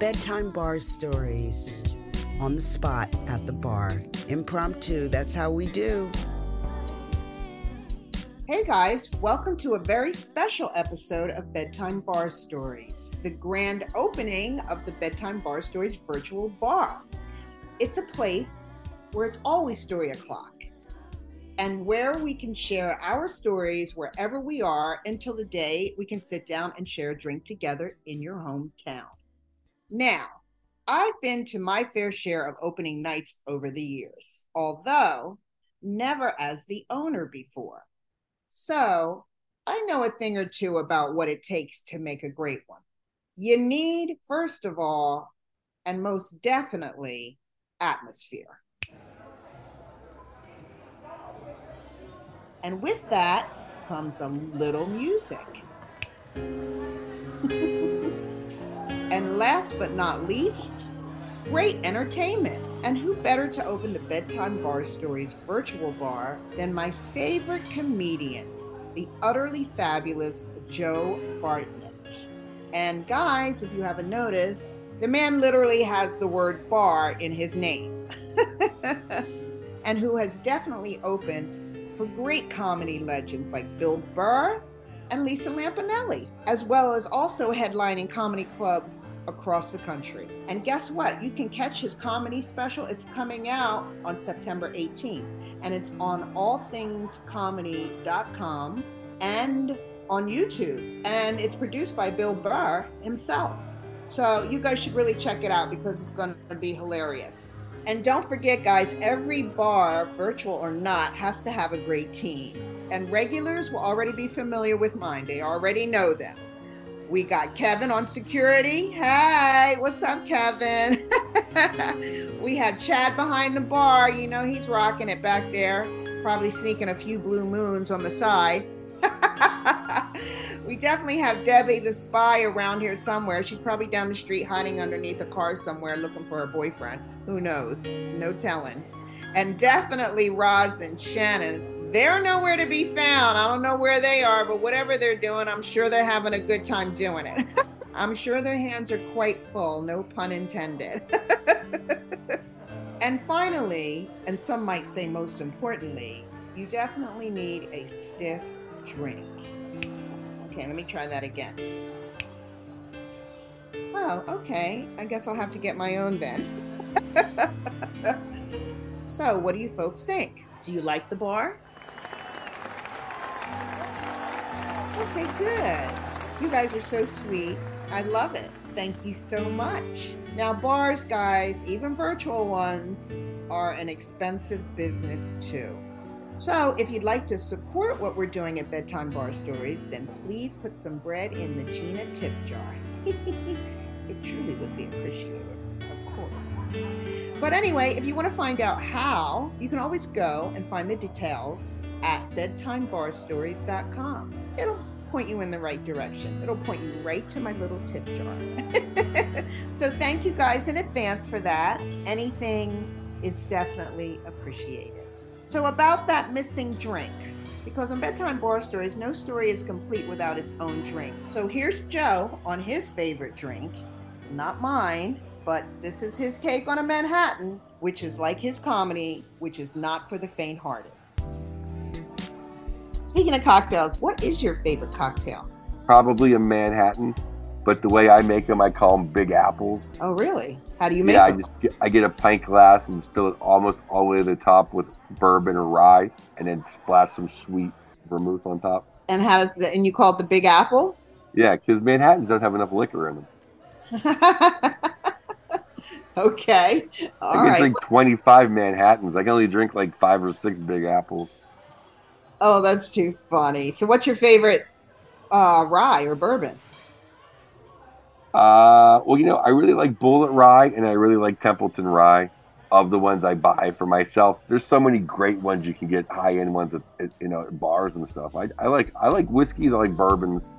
bedtime bar stories on the spot at the bar. Impromptu, that's how we do. Hey guys, welcome to a very special episode of Bedtime Bar Stories, the grand opening of the Bedtime Bar Stories virtual bar. It's a place where it's always story o'clock and where we can share our stories wherever we are until the day we can sit down and share a drink together in your hometown. Now, I've been to my fair share of opening nights over the years, although never as the owner before. So I know a thing or two about what it takes to make a great one. You need, first of all, and most definitely, atmosphere. And with that comes a little music. last but not least, great entertainment. And who better to open the Bedtime Bar Stories virtual bar than my favorite comedian, the utterly fabulous Joe Bartnick. And guys, if you haven't noticed, the man literally has the word bar in his name. and who has definitely opened for great comedy legends like Bill Burr and Lisa Lampanelli, as well as also headlining comedy clubs across the country. And guess what? You can catch his comedy special. It's coming out on September 18th, and it's on allthingscomedy.com and on YouTube. And it's produced by Bill Burr himself. So you guys should really check it out because it's going to be hilarious. And don't forget, guys, every bar, virtual or not, has to have a great team. And regulars will already be familiar with mine, they already know them. We got Kevin on security. Hey, what's up, Kevin? we have Chad behind the bar. You know, he's rocking it back there, probably sneaking a few blue moons on the side. we definitely have Debbie the spy around here somewhere. She's probably down the street hiding underneath a car somewhere looking for her boyfriend. Who knows? No telling. And definitely Roz and Shannon they're nowhere to be found. I don't know where they are, but whatever they're doing, I'm sure they're having a good time doing it. I'm sure their hands are quite full, no pun intended. and finally, and some might say most importantly, you definitely need a stiff drink. Okay, let me try that again. Oh, okay. I guess I'll have to get my own then. so, what do you folks think? Do you like the bar? Okay, good. You guys are so sweet. I love it. Thank you so much. Now, bars, guys, even virtual ones, are an expensive business too. So, if you'd like to support what we're doing at Bedtime Bar Stories, then please put some bread in the Gina tip jar. it truly would be appreciated, of course. But anyway, if you want to find out how, you can always go and find the details at bedtimebarstories.com. It'll point you in the right direction. It'll point you right to my little tip jar. so thank you guys in advance for that. Anything is definitely appreciated. So about that missing drink, because on Bedtime Bar Stories, no story is complete without its own drink. So here's Joe on his favorite drink, not mine, but this is his take on a Manhattan, which is like his comedy, which is not for the faint hearted. Speaking of cocktails, what is your favorite cocktail? Probably a Manhattan, but the way I make them, I call them Big Apples. Oh, really? How do you make yeah, them? I just get, I get a pint glass and just fill it almost all the way to the top with bourbon or rye, and then splash some sweet vermouth on top. And how does the, and you call it the Big Apple? Yeah, because Manhattans don't have enough liquor in them. okay. All I can right. drink 25 Manhattans. I can only drink like five or six Big Apples. Oh, that's too funny. So, what's your favorite uh, rye or bourbon? Uh, well, you know, I really like Bulleit Rye and I really like Templeton Rye. Of the ones I buy for myself, there's so many great ones you can get, high end ones at, at you know at bars and stuff. I, I like I like whiskeys, I like bourbons.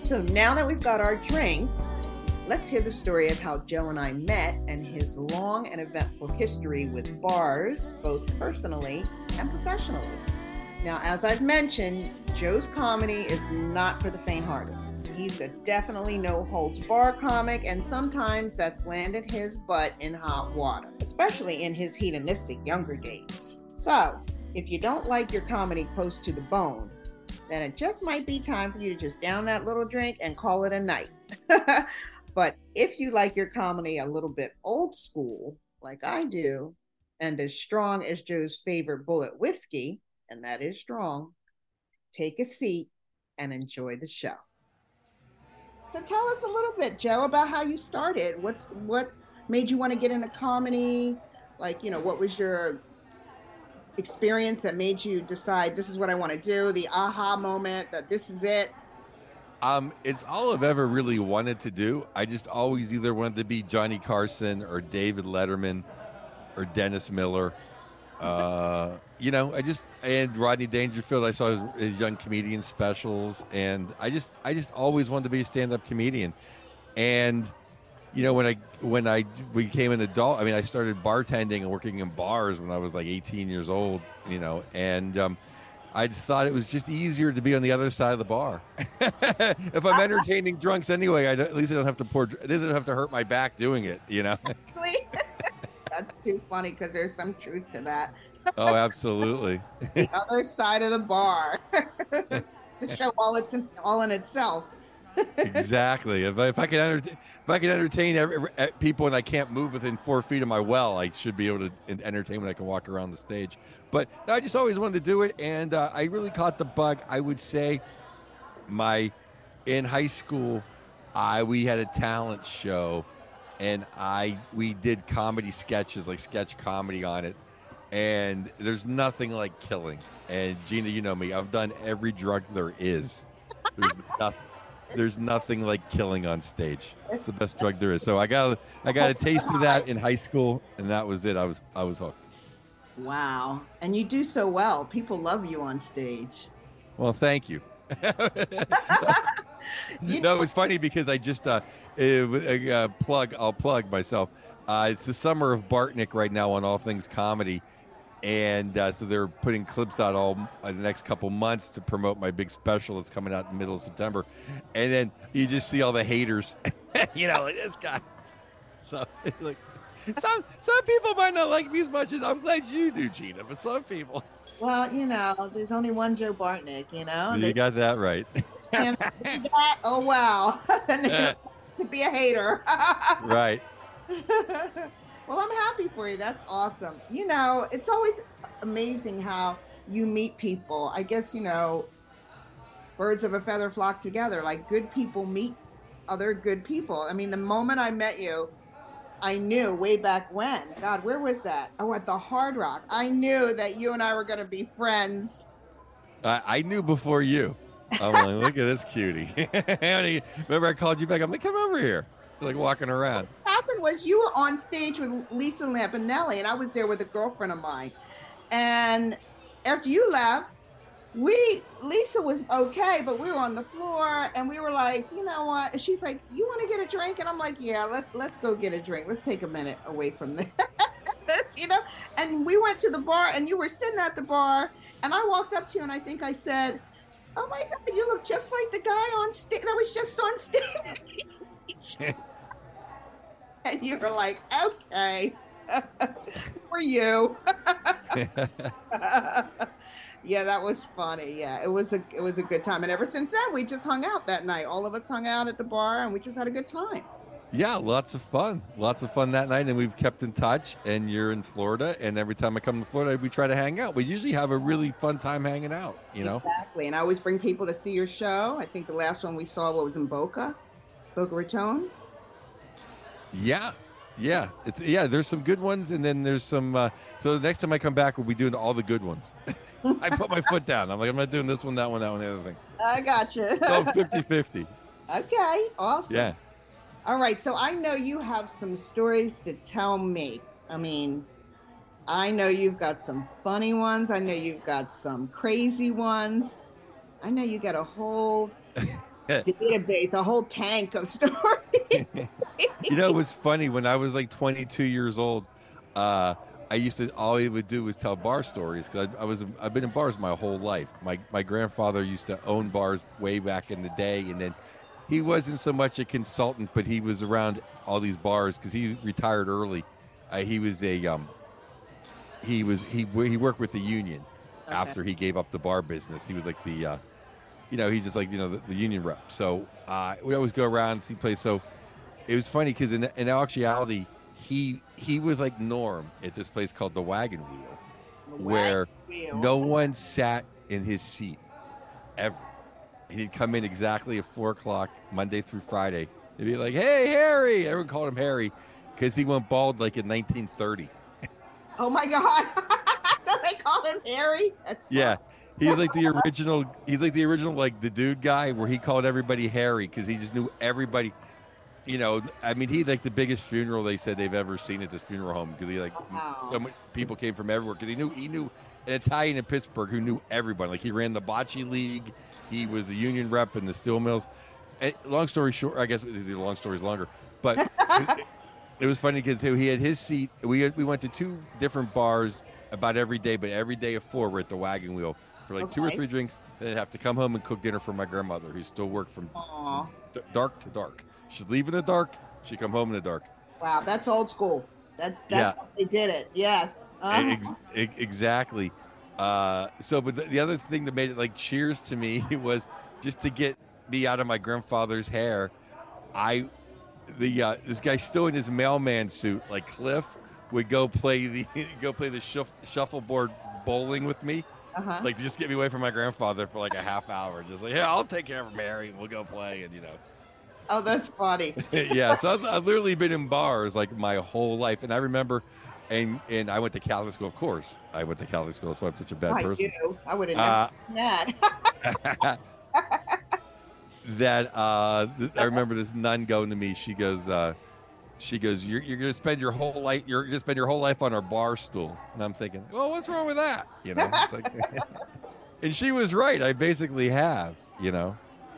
So now that we've got our drinks, let's hear the story of how Joe and I met and his long and eventful history with bars, both personally and professionally. Now, as I've mentioned, Joe's comedy is not for the faint-hearted. He's a definitely no holds bar comic, and sometimes that's landed his butt in hot water, especially in his hedonistic younger days. So, if you don't like your comedy close to the bone, then it just might be time for you to just down that little drink and call it a night. but if you like your comedy a little bit old school, like I do, and as strong as Joe's favorite Bulleit whiskey, and that is strong, take a seat and enjoy the show. So tell us a little bit, Joe, about how you started. What's what made you want to get into comedy? Like, you know, what was your experience that made you decide this is what I want to do? The aha moment that this is it. Um, it's all I've ever really wanted to do. I just always either wanted to be Johnny Carson or David Letterman or Dennis Miller. Uh, you know, I just and Rodney Dangerfield. I saw his, his young comedian specials, and I just I just always wanted to be a stand-up comedian. And you know, when I when I became an adult, I mean, I started bartending and working in bars when I was like 18 years old. You know, and um, I just thought it was just easier to be on the other side of the bar. if I'm entertaining drunks anyway, I at least I don't have to pour. It doesn't have to hurt my back doing it. You know. That's too funny because there's some truth to that. oh, absolutely. the other side of the bar. it's a show all it's in, all in itself. Exactly. If I, if I can entertain, if I can entertain every, people and I can't move within four feet of my well, I should be able to entertain when I can walk around the stage. But no, I just always wanted to do it, and uh, I really caught the bug. I would say, my in high school, I we had a talent show and I we did comedy sketches like sketch comedy on it and there's nothing like killing and Gina you know me I've done every drug there is there's nothing there's nothing like killing on stage. It's the best drug there is. So I got I got a taste of that in high school and that was it. I was I was hooked. Wow. And you do so well. People love you on stage. Well thank you. You no, it's funny because I just uh, uh, uh, plug. I'll plug myself. Uh, it's the summer of Bartnick right now on all things comedy, and uh, so they're putting clips out all uh, the next couple months to promote my big special that's coming out in the middle of September, and then you just see all the haters, you know, like this guy. So like. Some some people might not like me as much as I'm glad you do, Gina, but some people. Well, you know, there's only one Joe Bartnick, you know. You got that right that, oh wow, to be a hater. right. Well, I'm happy for you. That's awesome. You know, it's always amazing how you meet people. I guess you know, birds of a feather flock together. Like good people meet other good people. I mean, the moment I met you, I knew way back when. God, where was that? Oh, at the Hard Rock. I knew that you and I were going to be friends. I, I knew before you. I'm like, look at this cutie. Remember, I called you back. I'm like, come over here. Like walking around. What happened was you were on stage with Lisa Lampanelli, and I was there with a girlfriend of mine. And after you left, we Lisa was okay, but we were on the floor and we were like, you know what? And She's like, you want to get a drink? And I'm like, yeah, let let's go get a drink. Let's take a minute away from this, you know. And we went to the bar, and you were sitting at the bar, and I walked up to you, and I think I said, oh my god, you look just like the guy on stage that was just on stage. and you were like, okay, for you. yeah, that was funny. Yeah, it was a it was a good time, and ever since then, we just hung out that night. All of us hung out at the bar, and we just had a good time. Yeah, lots of fun. Lots of fun that night. And we've kept in touch. And you're in Florida. And every time I come to Florida, we try to hang out. We usually have a really fun time hanging out, you know? Exactly. And I always bring people to see your show. I think the last one we saw what was in Boca, Boca Raton. Yeah. Yeah. It's yeah, there's some good ones and then there's some uh, so the next time I come back we'll be doing all the good ones. I put my foot down. I'm like, I'm not doing this one, that one, that one, the other thing. I got you. so 50 50. Okay. Awesome. Yeah. All right, so I know you have some stories to tell me. I mean, I know you've got some funny ones. I know you've got some crazy ones. I know you got a whole database, a whole tank of stories. you know, it was funny when I was like 22 years old. Uh, I used to all he would do was tell bar stories because I, I was I've been in bars my whole life. My my grandfather used to own bars way back in the day, and then he wasn't so much a consultant, but he was around all these bars because he retired early. Uh, he was a um, he was he he worked with the union Okay. after he gave up the bar business. He was like the uh, you know he just like you know the, the union rep. So uh, we always go around and see plays. So it was funny because in in actuality he he was like Norm at this place called the Wagon Wheel, The where wheel. no one sat in his seat ever. And he'd come in exactly at four o'clock Monday through Friday. They'd be like, "Hey, Harry!" Everyone called him Harry because he went bald like in 1930. Oh my God! so they call him Harry. That's. Yeah, he's like the original. He's like the original, like the dude guy, where he called everybody Harry because he just knew everybody. You know, I mean, he like the biggest funeral they said they've ever seen at this funeral home because he like Wow. so many people came from everywhere because he knew he knew an Italian in Pittsburgh who knew everybody. Like he ran the bocce league, he was the union rep in the steel mills. And long story short, I guess the long story's longer, but it, was funny because he had his seat. We we went to two different bars about every day, but every day of four we're at the wagon wheel for like two or three drinks. Then I'd have to come home and cook dinner for my grandmother, who still worked from, from d- dark to dark. She'd leave in the dark. She'd come home in the dark. Wow, that's old school. That's that's Yeah. how they did it. Yes. Uh-huh. Ex- ex- exactly. Uh, so, but the, the other thing that made it like cheers to me was just to get me out of my grandfather's hair. I, the uh, this guy still in his mailman suit, like Cliff, would go play the go play the shuff, shuffleboard bowling with me, Uh-huh. like just get me away from my grandfather for like a half hour. Just like, yeah, I'll take care of Mary. We'll go play, and you know. oh, that's funny. yeah, so I've, I've literally been in bars like my whole life, and I remember, and and I went to Catholic school, of course. I went to Catholic school, so I'm such a bad I person. do. I would have never Uh, that. that uh, I remember this nun going to me. She goes, uh, she goes, you're, you're gonna spend your whole life, you're gonna spend your whole life on our bar stool. And I'm thinking, well, what's wrong with that? You know, it's like, and she was right. I basically have, you know.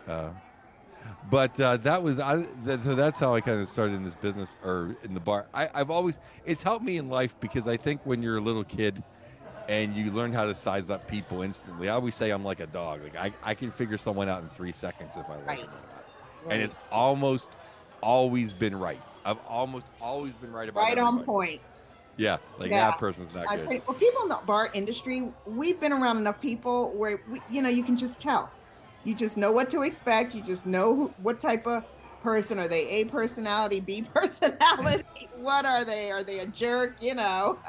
Uh, but uh, that was I. That, so that's how I kind of started in this business or in the bar. I, I've always it's helped me in life because I think when you're a little kid and you learn how to size up people instantly. I always say I'm like a dog. Like I, I can figure someone out in three seconds if I like Right. them not. And it's almost always been right. I've almost always been right about right on point. Yeah, like Yeah. that person's not I good. think, well, people in the bar industry, we've been around enough people where we, you know you can just tell. You just know what to expect. You just know who, what type of person are they? A personality, B personality. what are they? Are they a jerk? You know.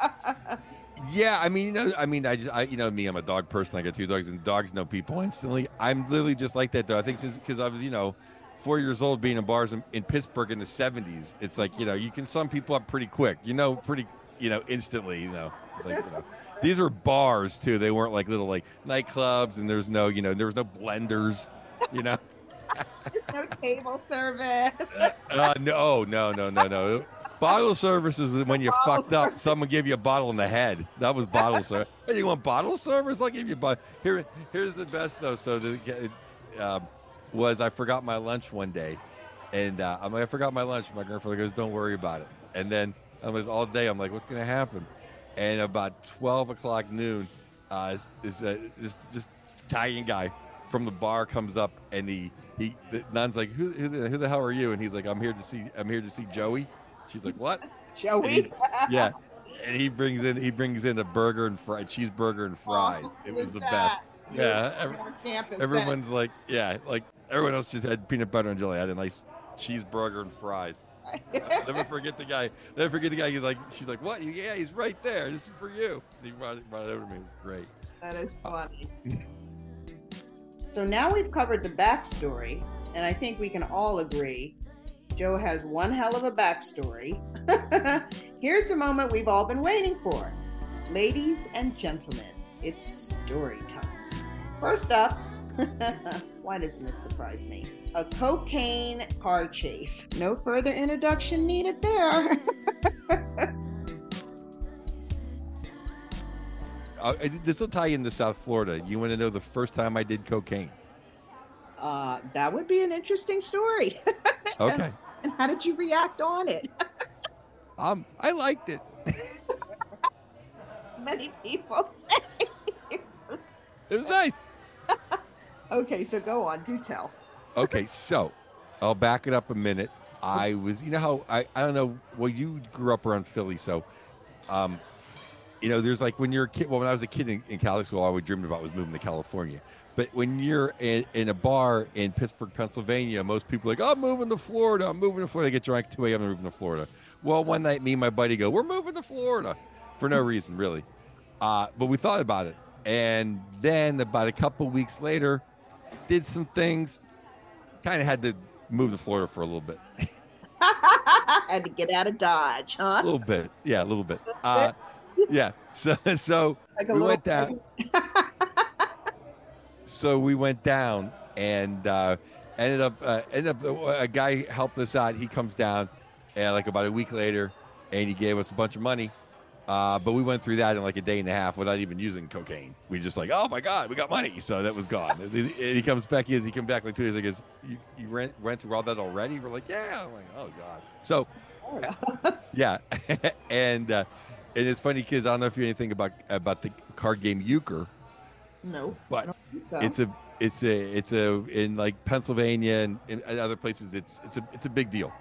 Yeah, I mean, you know, I mean, I just, I, you know, me, I'm a dog person. I got two dogs, and dogs know people instantly. I'm literally just like that, though. I think because I was, you know, four years old, being in bars in, in Pittsburgh in the '70s. It's like, you know, you can sum people up pretty quick. You know, pretty, you know, instantly. You know, it's like, you know, these were bars too. They weren't like little like nightclubs, and there's no, you know, there was no blenders. You know, There's no table service. uh, no, no, no, no, no. Bottle service is when you Bottle fucked up. service. Someone gave you a bottle in the head. That was bottle service. Hey, you want bottle service? I'll give you a bottle. Here, here's the best though. So the um, was I forgot my lunch one day, and uh, I'm like I forgot my lunch. My grandfather goes, "Don't worry about it." And then I'm like all day. I'm like, "What's gonna happen?" And about 12 o'clock noon, uh, is, is uh, this just Italian guy from the bar comes up and he he the nun's like who who the, who the hell are you and he's like I'm here to see I'm here to see Joey. She's like what? Joey. Yeah, and he brings in he brings in a burger and fried cheeseburger and fries. Oh, it was the that? best. Yeah, every- campus. Everyone's like yeah like everyone else just had peanut butter and jelly. I had a nice cheeseburger and fries. Never forget the guy. Never forget the guy. He's like, she's like, what? Yeah, he's right there. This is for you. And he brought it, brought it over to me. It was great. That is funny. so now we've covered the backstory, and I think we can all agree Joe has one hell of a backstory. Here's the moment we've all been waiting for. Ladies and gentlemen, it's story time. First up, why doesn't this surprise me? A cocaine car chase. No further introduction needed there. Uh, this will tie you into South Florida. You want to know the first time I did cocaine? uh, that would be an interesting story. Okay. and how did you react on it? Um, I liked it. many people say. It was nice. Okay, so go on. Do tell. Okay, so I'll back it up a minute. I was, you know how I, I don't know. Well, you grew up around Philly, so, um, you know, there's like when you're a kid. Well, when I was a kid in, in Catholic school, all I dreamed about was moving to California. But when you're in, in a bar in Pittsburgh, Pennsylvania, most people are like, oh, I'm moving to Florida. I'm moving to Florida. They get drunk at 2 a.m. and moving to Florida. Well, one night, me and my buddy go, we're moving to Florida for no reason, really. Uh, but we thought about it. And then about a couple weeks later, did some things, kind of had to move to Florida for a little bit. Had to get out of Dodge, huh? a little bit. Yeah, a little bit. Uh, yeah. So, so Like we went down. so we went down and uh, ended up uh, ended up a guy helped us out. He comes down, and like about a week later, and he gave us a bunch of money. Uh, but we went through that in like a day and a half without even using cocaine. We just like, oh my god, we got money, so that was gone. And he, comes back, he, he comes back like two days. He goes, you, you went went through all that already? We're like, yeah. I'm like, oh god. So yeah, and uh, and it's funny because I don't know if you know anything about about the card game euchre. no, But I don't think so. it's a it's a it's a in like Pennsylvania and in other places it's it's a it's a big deal,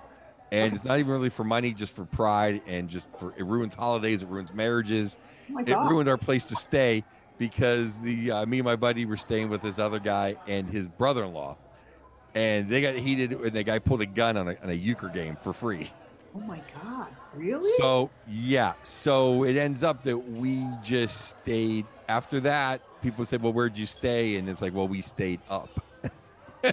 and it's not even really for money, just for pride and just for it ruins holidays, it ruins marriages, oh it ruined our place to stay because the uh, me and my buddy were staying with this other guy and his brother-in-law, and they got heated and the guy pulled a gun on a, on a euchre game for free. oh my God. Really? So yeah, so it ends up that we just stayed. After that, people say, "Well, where'd you stay?" And it's like, "Well, we stayed up."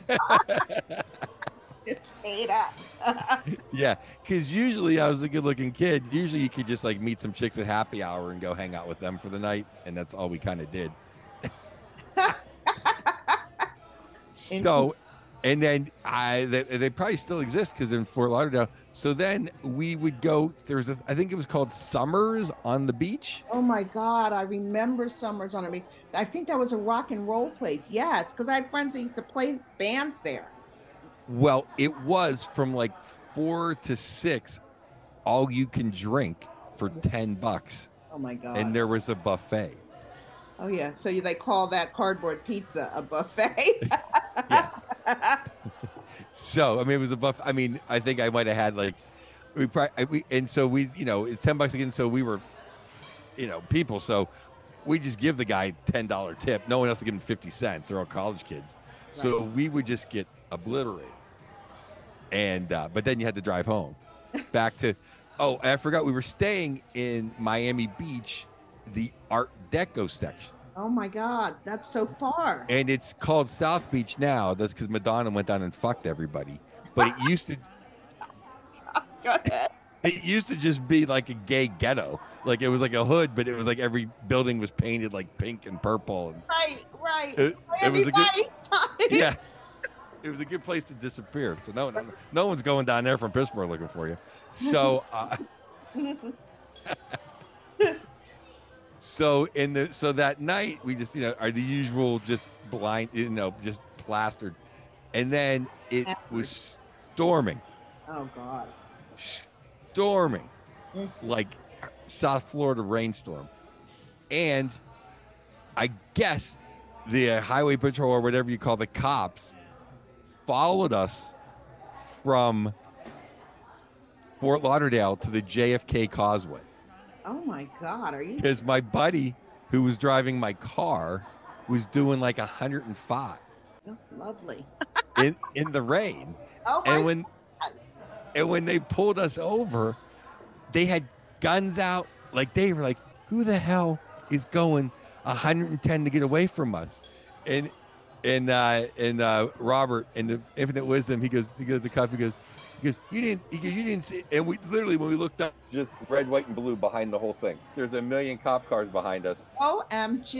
Just stayed up. Yeah, because usually I was a good-looking kid. Usually you could just like meet some chicks at happy hour and go hang out with them for the night, and that's all we kind of did. so, and then I they, they probably still exist because in Fort Lauderdale. So then we would go. There's a I think it was called Summers on the beach. oh my God. I remember summers on the Beach. I think that was a rock and roll place. Yes, because I had friends that used to play bands there. Well, it was from like four to six, all you can drink for ten bucks, Oh my God. and there was a buffet. oh yeah. So you they call that cardboard pizza a buffet? Yeah. So I mean, it was a buff. I mean, I think I might have had like we probably we and so we you know it's ten bucks again. So we were, you know, people. So we just give the guy ten dollar tip. No one else will give him fifty cents. They're all college kids. So we would just get obliterated. And uh, but then you had to drive home, back to. Oh, I forgot we were staying in Miami Beach, the Art Deco section. oh my God. That's so far. and it's called South Beach now. That's because Madonna went down and fucked everybody. But it used to, Go ahead. it used to just be like a gay ghetto. Like it was like a hood, but it was like every building was painted like pink and purple. And Right, right. it, it was a good, Everybody's time. yeah, it was a good place to disappear. So no, no, no one's going down there from Pittsburgh looking for you. So, uh, so in the so that night we just you know are the usual just blind you know just plastered, and then it was storming. oh God. storming like South Florida rainstorm. And I guess the uh, highway patrol or whatever you call the cops followed us from Fort Lauderdale to the JFK Causeway Oh my God. Are you? because my buddy who was driving my car was doing like 105 Oh, lovely. in in the rain. Oh my and when and when they pulled us over, they had guns out. Like they were like, "Who the hell is going 110 to get away from us?" And and uh, and uh, Robert and the infinite wisdom, he goes, he goes, the cop, he goes, he goes, you didn't, he goes, you didn't see. And we literally, when we looked up, just red, white, and blue behind the whole thing. There's a million cop cars behind us. OMG.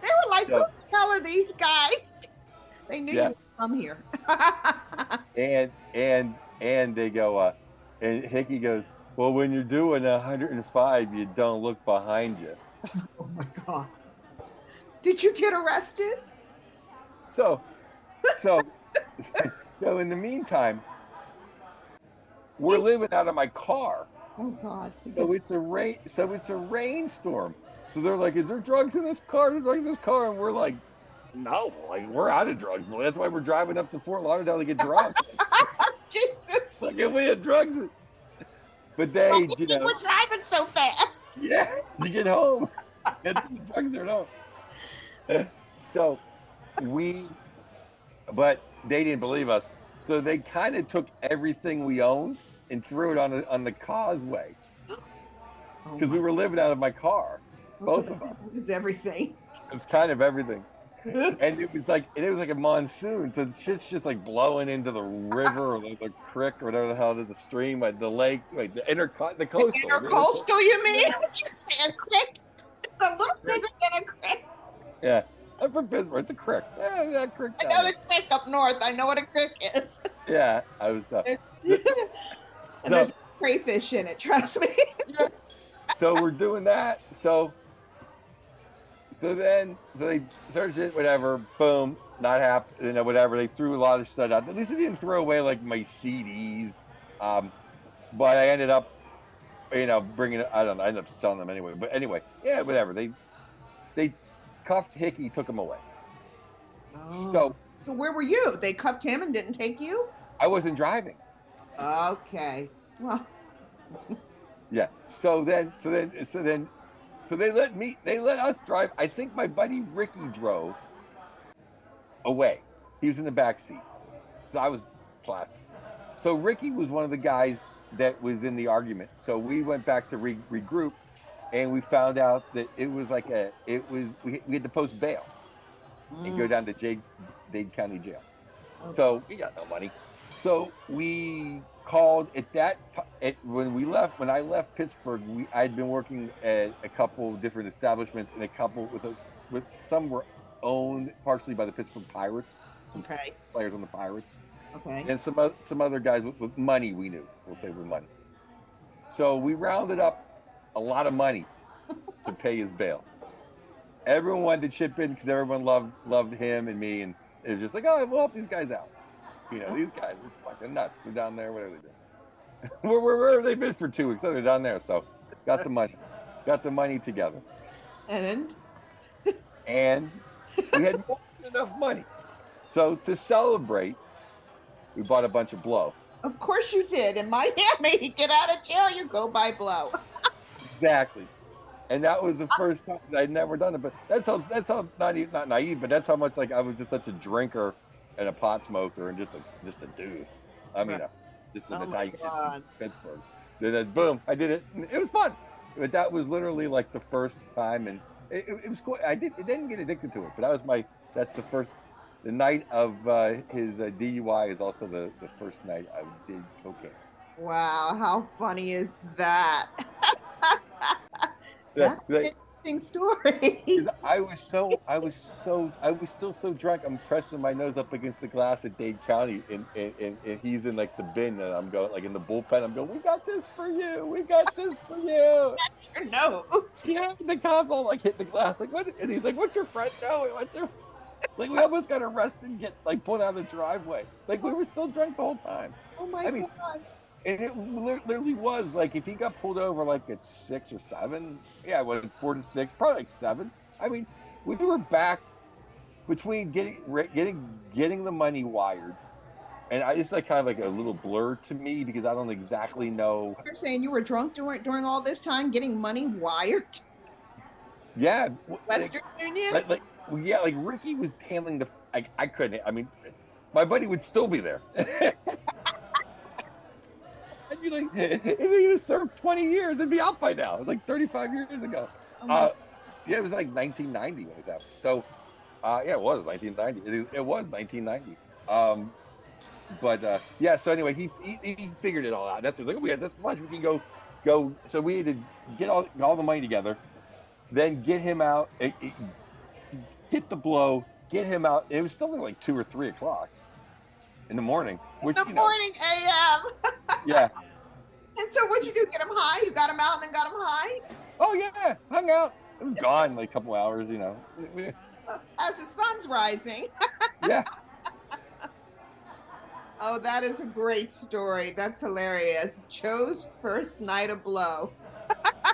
They were like, Yeah. who the hell are these guys? They knew Yeah. you would come here. And and and they go, uh, and Hickey goes, well, when you're doing 105, you don't look behind you. oh my God. Did you get arrested? So, so, so in the meantime, we're living out of my car. Oh God. So it's a rain. So it's a rainstorm. So they're like, "Is there drugs in this car? Is drugs in this car?" And we're like, "No, like we're out of drugs. That's why we're driving up to Fort Lauderdale to get drugs." Jesus. like if we had drugs." But they, Well, you know, we're driving so fast. yeah, you get home. Drugs are at home. So we, but they didn't believe us. So they kind of took everything we owned and threw it on the on the causeway oh, because we were living out of my car. both of us. It was everything. It was kind of everything. and it was like it was like a monsoon, so shit's just like blowing into the river or the, the creek or whatever the hell it is, the stream, like the lake, like the inner the coastal. Intercoastal, you mean? Just a creek. It's a little bigger than a creek. Yeah, I'm from Pittsburgh. It's a creek. Yeah, that creek. I know the creek up north. I know what a creek is. Yeah, I was. Uh, and So- there's crayfish in it. Trust me. so we're doing that. So, so then, so they searched it, whatever. Boom, not happen. You know, whatever. They threw a lot of stuff out. At least they didn't throw away like my CDs. Um, but I ended up, you know, bringing. it I don't know. I ended up selling them anyway. But anyway, yeah, whatever. They, they cuffed Hickey, took him away. Oh. So So where were you? They cuffed him and didn't take you? I wasn't driving. Okay. Well, Yeah. So then, so then, so then, so they let me, they let us drive. I think my buddy Ricky drove away. He was in the back seat. So I was plastic. So Ricky was one of the guys that was in the argument. So we went back to re- regroup and we found out that it was like a, it was, we, we had to post bail and go mm. down to J- Dade County Jail. Oh, so we got no money. So we called at that at, when we left. When I left Pittsburgh, we I'd been working at a couple different establishments and a couple with a with some were owned partially by the Pittsburgh Pirates, some okay. players on the Pirates, Okay. and some some other guys with, with money we knew. We'll say with money. So we rounded up a lot of money to pay his bail. Everyone wanted to chip in because everyone loved loved him and me, and it was just like, oh, we'll help these guys out. You know, these guys are fucking nuts. They're down there. What are they doing? where, where, where have they been for two weeks? Oh, they're down there. So, got the money, got the money together, And and we had more than enough money. So to celebrate, we bought a bunch of blow. of course you did. In Miami, get out of jail, you go buy blow. Exactly. And that was the first time I'd never done it. But that's how that's how not even, not naive, but that's how much like I was just such a drinker and a pot smoker and just a just a dude. I mean, a, just an Oh Italian kid from Pittsburgh. Then boom, I did it. It was fun. But that was literally like the first time, and it, it, it was cool. I did. It didn't get addicted to it, but that was my. That's the first. The night of uh, his uh, DUI is also the, the first night I did cocaine. Wow, how funny is that? That- That's an interesting story. I was so, I was so, I was still so drunk. I'm pressing my nose up against the glass at Dade County, and, and, and, and he's in like the bin, and I'm going like in the bullpen. I'm going, we got this for you, we got this for you. no. Yeah, the cops all like hit the glass, like what? And he's like, what's your friend doing? What's your? Like we almost got arrested and get like put out of the driveway. Like we were still drunk the whole time. Oh my I mean- god. And it literally was like if he got pulled over like at six or seven, yeah, well, it's four to six, probably like seven. I mean, we were back between getting getting getting the money wired, and I, it's like kind of like a little blur to me because I don't exactly know. You're saying you were drunk during during all this time getting money wired? Yeah, w- like, Western Union? like, like yeah, like Ricky was handling the. I couldn't. I mean, my buddy would still be there. I'd be like, if he have served 20 years, it'd be out by now, like 35 years ago. Oh Uh, yeah, it was like 1990 when it was happening. So, uh, yeah, it was 1990. It, is, it was 1990. Um, but uh, yeah, so anyway, he, he he figured it all out. That's what like we had this much. We can go go. So we had to get all all the money together, then get him out, eh, eh, get the blow, get him out. It was still like two or three o'clock in the morning. Which the you know, morning AM. yeah. And so what'd you do? Get him high? You got him out and then got him high? Oh yeah, hung out. It was gone like a couple hours. You know. Uh, As the sun's rising. yeah. Oh, that is a great story. That's hilarious. Joe's first night of blow.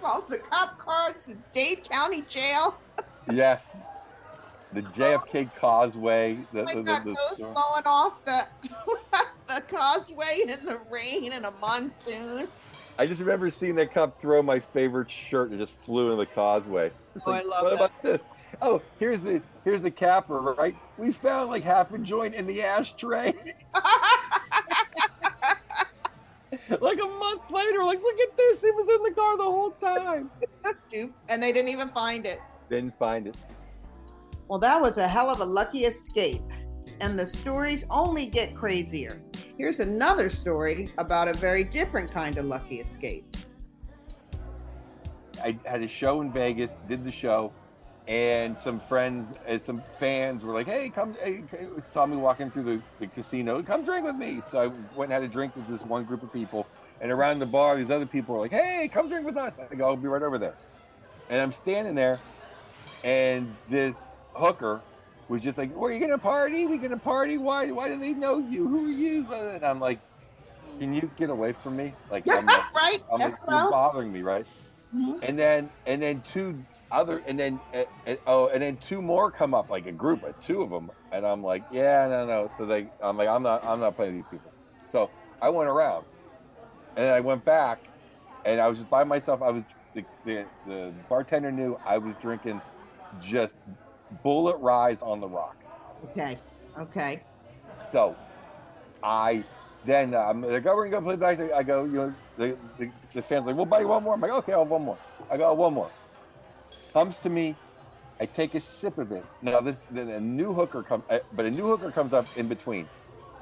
calls the cop cars to Dade County Jail. Yeah. The JFK Causeway. The, Oh my the, God, the, the going off the the causeway in the rain and a monsoon. I just remember seeing that cop throw my favorite shirt and just flew in the causeway. It's Oh, like, I love what that. about this? Oh, here's the here's the capper, right? We found like half a joint in the ashtray. like a month later, like, look at this. It was in the car the whole time. and they didn't even find it. Didn't find it. Well, that was a hell of a lucky escape. And the stories only get crazier. Here's another story about a very different kind of lucky escape. I had a show in Vegas, did the show, and some friends and some fans were like, "Hey, come!" Hey, saw me walking through the, the casino. Come drink with me. So I went and had a drink with this one group of people, and around the bar, these other people were like, "Hey, come drink with us." I go, "I'll be right over there," and I'm standing there, and this hooker was just like, "Were you gonna party? We gonna party? Why? Why do they know you? Who are you?" And I'm like, "Can you get away from me?" Like, I'm like, right? I'm like, you're bothering me, right? Mhm. And then and then two other and then uh, uh, oh and then two more come up like a group of two of them and I'm like yeah no no so they I'm like I'm not I'm not playing these people so I went around and I went back and I was just by myself I was the the, the bartender knew I was drinking just Bulleit rise on the rocks Okay. Okay. so I then um, they're go, gonna go play back. I go, you know, the, the, the fans like, we'll buy you one more. I'm like, okay, I'll have one more. I got one more. Comes to me, I take a sip of it. Now this then a new hooker comes, uh, but a new hooker comes up in between,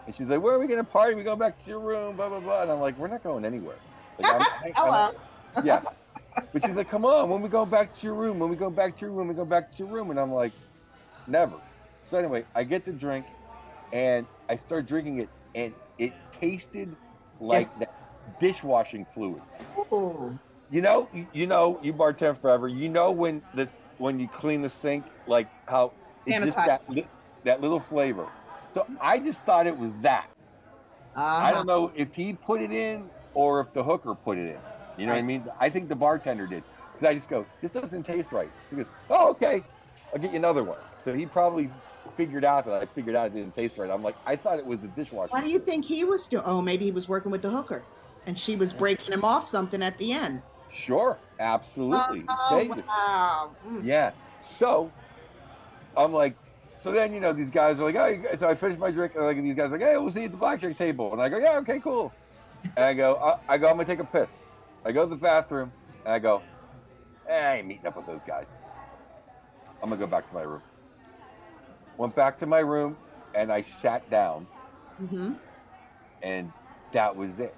and she's like, where are we gonna party? We go back to your room, blah blah blah. And I'm like, we're not going anywhere. Like, I'm- I- I'm- Hello. Yeah. But she's like, come on, when we go back to your room, when we go back to your room, we go back to your room. And I'm like, never. So anyway, I get the drink and I start drinking it, and it tasted like Yes. that dishwashing fluid. Ooh. You know, you, you know, you bartend forever. You know when this when you clean the sink, like how it's just that that little flavor. So I just thought it was that. I Uh-huh. don't know if he put it in or if the hooker put it in. You know what I mean? I think the bartender did. Because I just go, this doesn't taste right. He goes, oh, okay. I'll get you another one. So he probably figured out that I figured out it didn't taste right. I'm like, I thought it was the dishwasher. What do you think he was doing? Oh, maybe he was working with the hooker, and she was breaking him off something at the end. Sure, absolutely. Oh, Vegas. wow. Mm. Yeah. So I'm like, so then you know these guys are like, oh, so I finished my drink, and like these guys are like, hey, we'll see you at the blackjack table, and I go, yeah, okay, cool. And I go, I, I go, I'm gonna take a piss. I go to the bathroom, and I go, eh, I ain't meeting up with those guys. I'm gonna go back to my room. Went back to my room, and I sat down, hmm and that was it.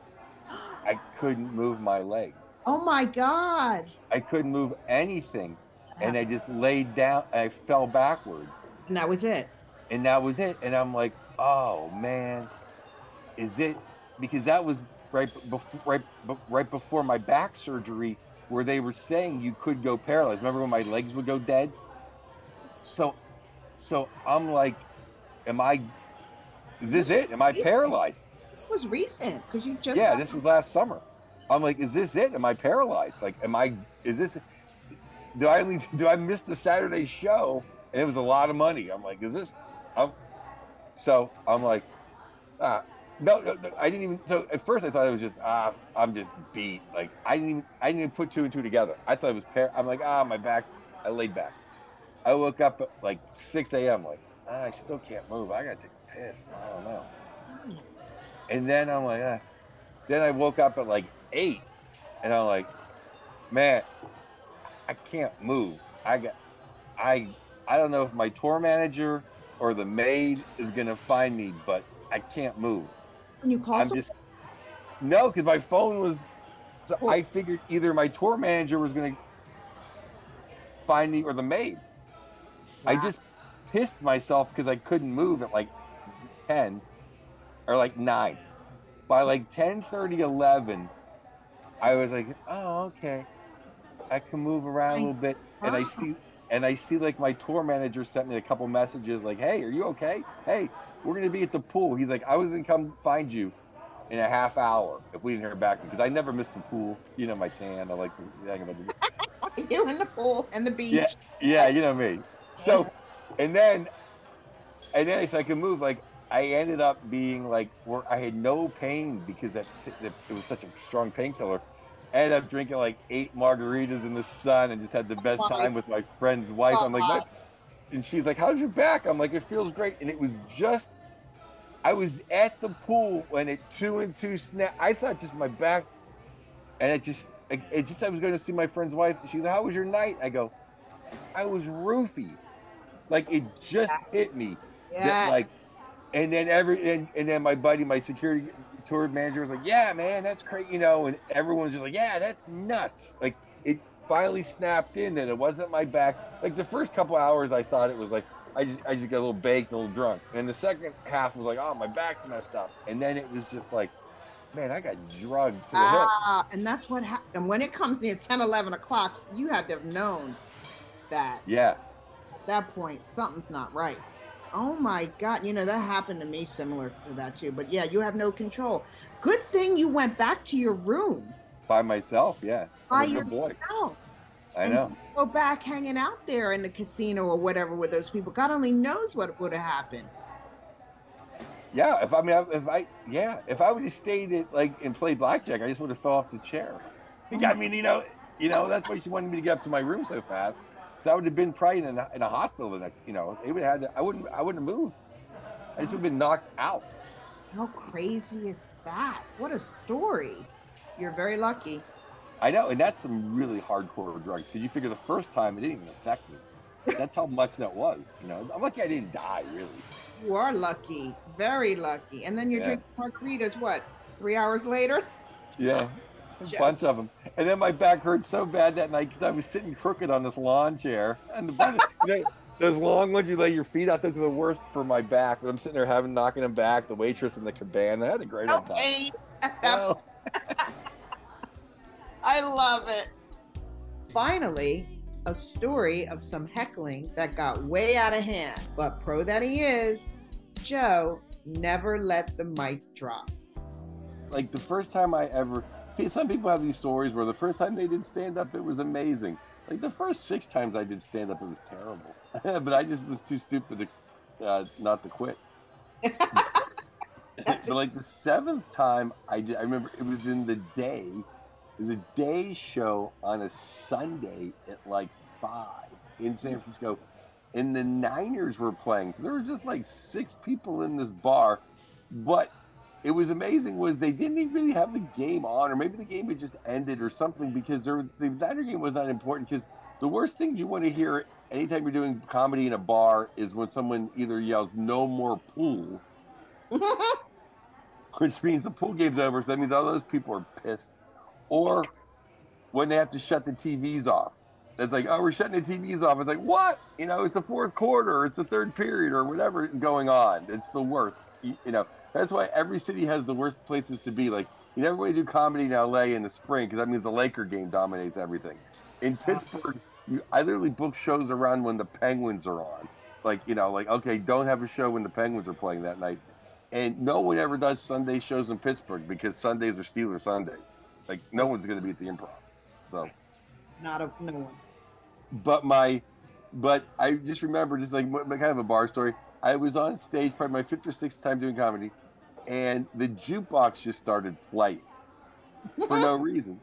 I couldn't move my leg. Oh my God. I couldn't move anything, and I just laid down. And I fell backwards. And that was it. and that was it. And I'm like, oh man, is it? Because that was right before right right before my back surgery, where they were saying you could go paralyzed. Remember when my legs would go dead? So, so I'm like, am I? Is this it? Am I paralyzed? This was recent because you just Yeah, this was last summer. I'm like, is this it? Am I paralyzed? Like, am I? Is this? Do I only? Do I miss the Saturday show? And it was a lot of money. I'm like, is this? I'm, so I'm like, ah, no, no, no, I didn't even. So at first I thought it was just ah, I'm just beat. Like I didn't even. I didn't even put two and two together. I thought it was. pair. I'm like, ah, my back. I laid back. I woke up at like 6 a.m. Like, ah, I still can't move. I gotta take a piss. I don't know. And then I'm like, ah. then I woke up at like eight, and I'm like, man, I can't move. I got, I, I don't know if my tour manager or the maid is gonna find me, but I can't move. Can you call I'm just no, because my phone was. So I figured either my tour manager was gonna find me or the maid. I just pissed myself because I couldn't move at like 10 or like 9. By like 10 30, 11, I was like, oh, okay. I can move around a little bit. And I see, and I see like my tour manager sent me a couple messages like, hey, are you okay? Hey, we're to be at the pool. He's like, I was to come find you in a half hour if we didn't hear back because I never missed the pool. You know my tan. I like to about the You in the pool and the beach. Yeah, yeah, you know me. So, and then, and then so I could move. Like I ended up being like where I had no pain because that it was such a strong painkiller. I ended up drinking like eight margaritas in the sun and just had the best time with my friend's wife. I'm like, and she's like, "How's your back?" I'm like, "It feels great." And it was just, I was at the pool when it two and two snap. I thought just my back, and it just, it just. I was going to see my friend's wife. She's like, "How was your night?" I go, "I was roofy." Like it just hit me. that, like, and then every and, and then my buddy, my security tour manager was like, "Yeah, man, that's great," you know, and everyone's just like, "Yeah, that's nuts." Like it finally snapped in that it wasn't my back. Like the first couple hours, I thought it was like I just I just got a little baked, a little drunk, and the second half was like, "Oh, my back's messed up," and then it was just like, "Man, I got drugged to the hilt." Ah, and that's what happened. And when it comes near 10, 11 o'clock, you had to have known that Yeah, at that point something's not right. Oh my God. You know, that happened to me similar to that too. But yeah, you have no control. Good thing you went back to your room by myself. Yeah, by good boy. yourself. I and know. Go back hanging out there in the casino or whatever with those people. God only knows what would have happened. Yeah, if I mean, if I, yeah, if I would have stayed at like and played blackjack, I just would have fell off the chair. I mean, you know, you know, that's why she wanted me to get up to my room so fast. So I would have been probably in a, in a hospital the next, you know, they would have had to, I wouldn't, I wouldn't have moved. I just would have been knocked out. How crazy is that? What a story. You're very lucky. I know, and that's some really hardcore drugs because you figure the first time it didn't even affect me. That's how much that was. You know, I'm lucky I didn't die. Really. You are lucky. Very lucky. And then you're Yeah. drinking margaritas, what, three hours later? Yeah, a Joke. bunch of them. And then my back hurt so bad that night because I was sitting crooked on this lawn chair. And the bunch, you know, those long ones you lay your feet out, those are the worst for my back. But I'm sitting there having knocking them back. The waitress in the cabana I had a great No old time. pain. Oh, I love it. Finally, a story of some heckling that got way out of hand. But pro that he is, Joe never let the mic drop. like the first time I ever. Some people have these stories where the first time they did stand up, it was amazing. Like the first six times I did stand up, it was terrible. but I just was too stupid to uh, not to quit. But like the seventh time I did, I remember it was in the day. It was a day show on a Sunday at like five in San Francisco, and the Niners were playing. So there were just like six people in this bar, but it was amazing was they didn't even really have the game on, or maybe the game had just ended or something because there, the Niner game was not important. Because the worst things you want to hear anytime you're doing comedy in a bar is when someone either yells "No more pool." which means the pool game's over. So that means all those people are pissed. Or when they have to shut the TVs off. It's like, oh, we're shutting the TVs off. It's like, what? You know, it's the fourth quarter, it's the third period, or whatever going on. It's the worst. You, you know, that's why every city has the worst places to be. Like, you never want to do comedy in LA in the spring because that means the Laker game dominates everything. In Pittsburgh, you, I literally book shows around when the Penguins are on. Like, you know, like, okay, don't have a show when the Penguins are playing that night. And no one ever does Sunday shows in Pittsburgh because Sundays are Steeler Sundays. Like no one's going to be at the Improv. So, Not a no one. but my, but I just remember just like kind of a bar story. I was on stage probably my fifth or sixth time doing comedy, and the jukebox just started playing for no reason.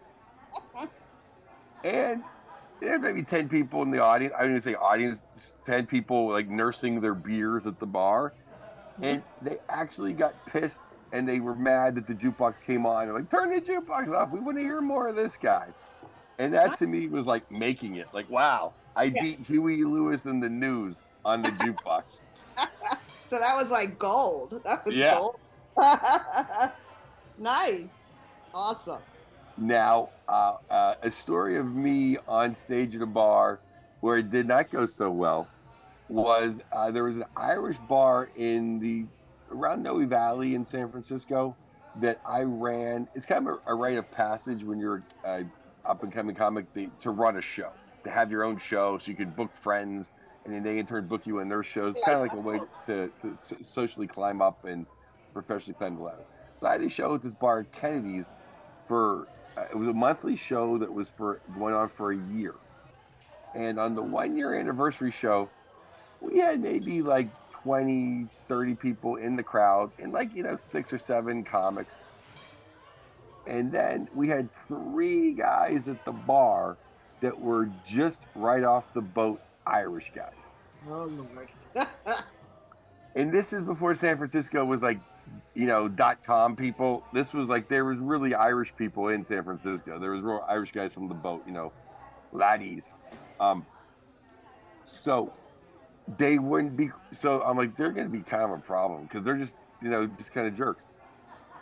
And there were maybe ten people in the audience. I didn't say audience, ten people like nursing their beers at the bar, and they actually got pissed and they were mad that the jukebox came on. They're like, "Turn the jukebox off. We want to hear more of this guy." And that to me was like making it. Like, wow, I Yeah. beat Huey Lewis and the News on the jukebox. So that was like gold. That was Yeah. gold. nice. Awesome. Now, uh, uh, a story of me on stage at a bar where it did not go so well was uh, there was an Irish bar in the around Noe Valley in San Francisco that I ran. It's kind of a, a rite of passage when you're uh, up and coming comic the, to run a show, to have your own show, so you could book friends, and then they in turn book you in their shows. It's kind of like a way to, to socially climb up and professionally climb the ladder. So I had a show at this bar at Kennedy's for uh, it was a monthly show that was for going on for a year. And on the one year anniversary show, we had maybe like 20, 30 people in the crowd and like, you know, six or seven comics. And then we had three guys at the bar that were just right off the boat Irish guys. Oh Lord. And this is before San Francisco was like, you know, dot com people. This was like there was really Irish people in San Francisco. There was real Irish guys from the boat, you know, laddies. Um, so they wouldn't be. So I'm like, they're going to be kind of a problem because they're just, you know, just kind of jerks.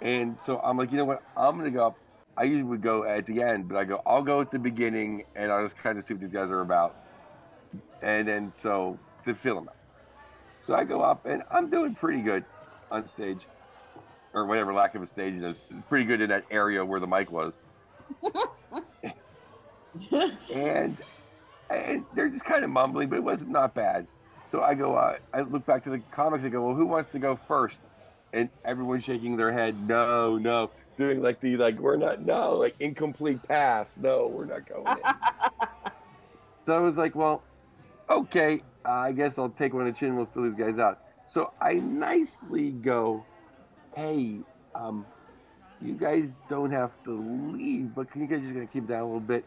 And so I'm like, you know what? I'm going to go up. I usually would go at the end, but I go, I'll go at the beginning and I'll just kind of see what these guys are about. And then so to fill them out. So I go up and I'm doing pretty good on stage, or whatever lack of a stage is. Pretty good in that area where the mic was, and and they're just kind of mumbling, but it wasn't not bad. So I go, uh, I look back to the comics. I go, well, who wants to go first? And everyone's shaking their head, no, no, doing like the like we're not, no, like incomplete pass, no, we're not going. In. so I was like, well, okay, uh, I guess I'll take one of the chin. We'll fill these guys out. So I nicely go, hey, um, you guys don't have to leave, but can you guys just gonna keep down a little bit?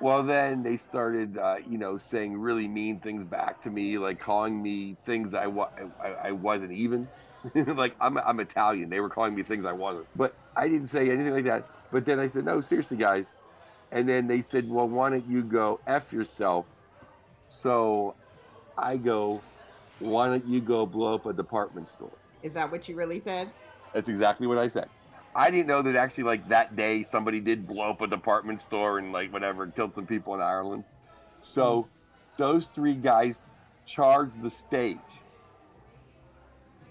Well, then they started, uh, you know, saying really mean things back to me, like calling me things I, wa- I, I wasn't even. like I'm, I'm Italian. They were calling me things I wasn't, but I didn't say anything like that. But then I said, no, seriously, guys. And then they said, well, why don't you go f yourself? So I go, why don't you go blow up a department store? Is that what you really said? That's exactly what I said. I didn't know that actually, like that day, somebody did blow up a department store and like whatever, killed some people in Ireland. So mm. those three guys charged the stage,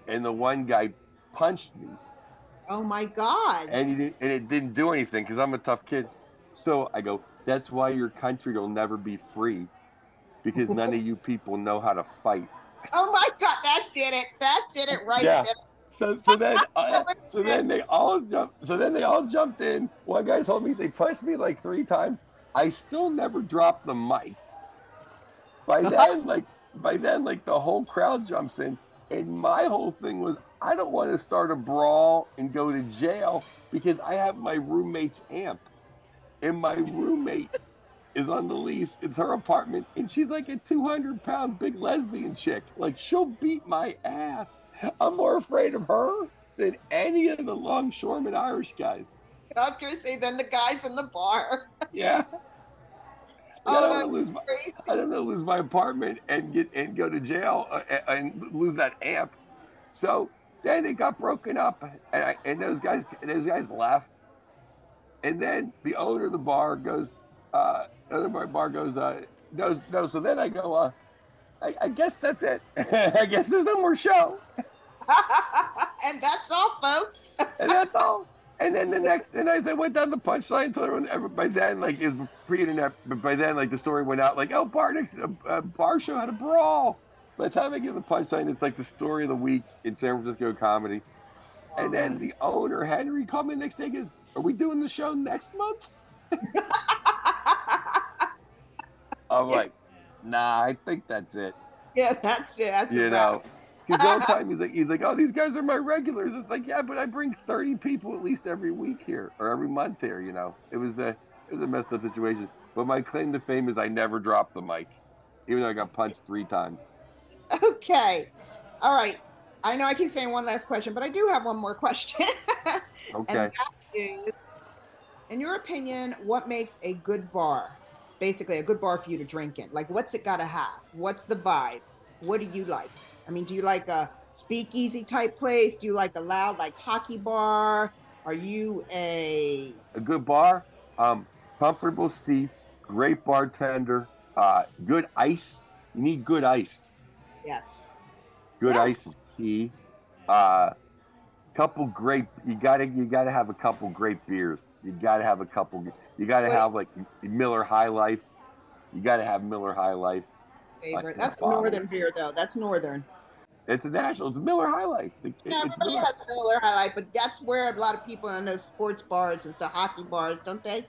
and the one guy punched me, Oh my God. and he didn't, and it didn't do anything because I'm a tough kid. So I go, that's why your country will never be free, because none of you people know how to fight. Oh my God, that did it. That did it right Yeah. there. So, so then, uh, so then they all jumped. So then they all jumped in. One guy told me they punched me like three times. I still never dropped the mic. By then, like by then, like the whole crowd jumps in, and my whole thing was I don't want to start a brawl and go to jail because I have my roommate's amp, and my roommate is on the lease. It's her apartment, and she's like a 200 pound big lesbian chick. Like she'll beat my ass. I'm more afraid of her than any of the longshoreman Irish guys. I was going to say, then the guys in the bar. Yeah. Oh, I don't, want to lose my. I don't know, lose my apartment and get and go to jail uh, and lose that amp. So then it got broken up, and I, and those guys those guys left, and then the owner of the bar goes, uh, of my bar goes, uh, no, no. So then I go, uh, I, I guess that's it. I guess there's no more show, and that's all, folks. and that's all. And then the next, and as I went down the punchline, told everyone, every- by then, like it was pre-internet, but by then, like the story went out, like, oh, bar, a, a bar show had a brawl. By the time I get the punchline, it's like the story of the week in San Francisco comedy. And then the owner, Henry, called me the next day, and goes, are we doing the show next month? I'm like, nah, I think that's it. yeah, that's it. That's you know. Because the time he's like, he's like, oh, these guys are my regulars. It's like, yeah, but I bring thirty people at least every week here or every month here. You know, it was a it was a messed up situation. But my claim to fame is I never dropped the mic, even though I got punched three times. Okay. All right. I know I keep saying one last question, but I do have one more question. Okay, And that is, in your opinion, what makes a good bar? Basically, a good bar for you to drink in. Like, what's it got to have? What's the vibe? What do you like? I mean, do you like a speakeasy type place? Do you like a loud, like hockey bar? Are you a a good bar, um, comfortable seats, great bartender, uh, good ice. You need good ice. yes? Good Yes. ice is key. Uh, couple great. You gotta you gotta have a couple great beers. You gotta have a couple. You gotta Wait. have like Miller High Life. You gotta have Miller High Life. Favorite. That's a northern beer, though. That's northern. It's a national. It's Miller High Life. It- Yeah, it's everybody Miller. has Miller High Life, but that's where a lot of people in those sports bars and the hockey bars, don't they?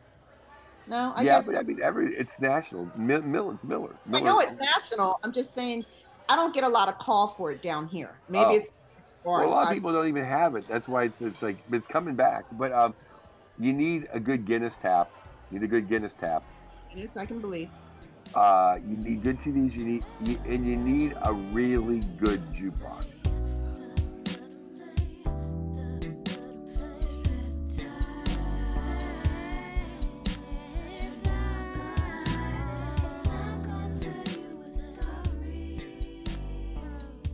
No, I yeah, guess but I mean, every it's national. Mill it's Miller. I know it's national. I'm just saying, I don't get a lot of call for it down here. Maybe Oh. it's Well, a lot of people don't even have it. That's why it's it's like it's coming back. But um, you need a good Guinness tap. You need a good Guinness tap. Yes, I can believe. Uh, you need good TVs. You need you, and you need a really good jukebox.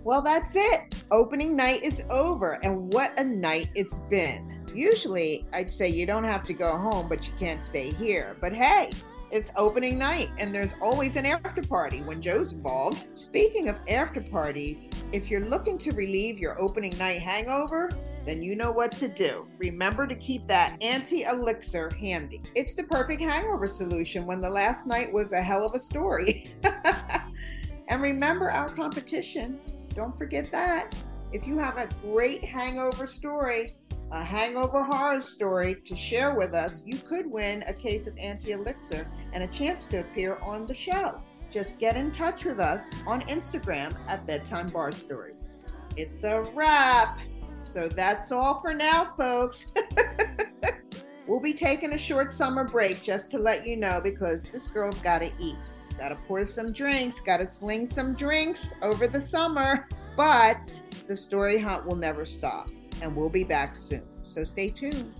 Well, that's it. Opening night is over, and what a night it's been. Usually, I'd say you don't have to go home, but you can't stay here. But hey, it's opening night, and there's always an after party when Joe's involved. Speaking of after parties, if you're looking to relieve your opening night hangover, then you know what to do. Remember to keep that anti elixir handy. It's the perfect hangover solution when the last night was a hell of a story. and remember our competition. Don't forget that. If you have a great hangover story, a hangover horror story to share with us, you could win a case of anti elixir and a chance to appear on the show. Just get in touch with us on Instagram at Bedtime Bar Stories. It's a wrap. So that's all for now, folks. we'll be taking a short summer break just to let you know because this girl's got to eat. Got to pour some drinks, got to sling some drinks over the summer. But the story hunt will never stop, and we'll be back soon. So stay tuned.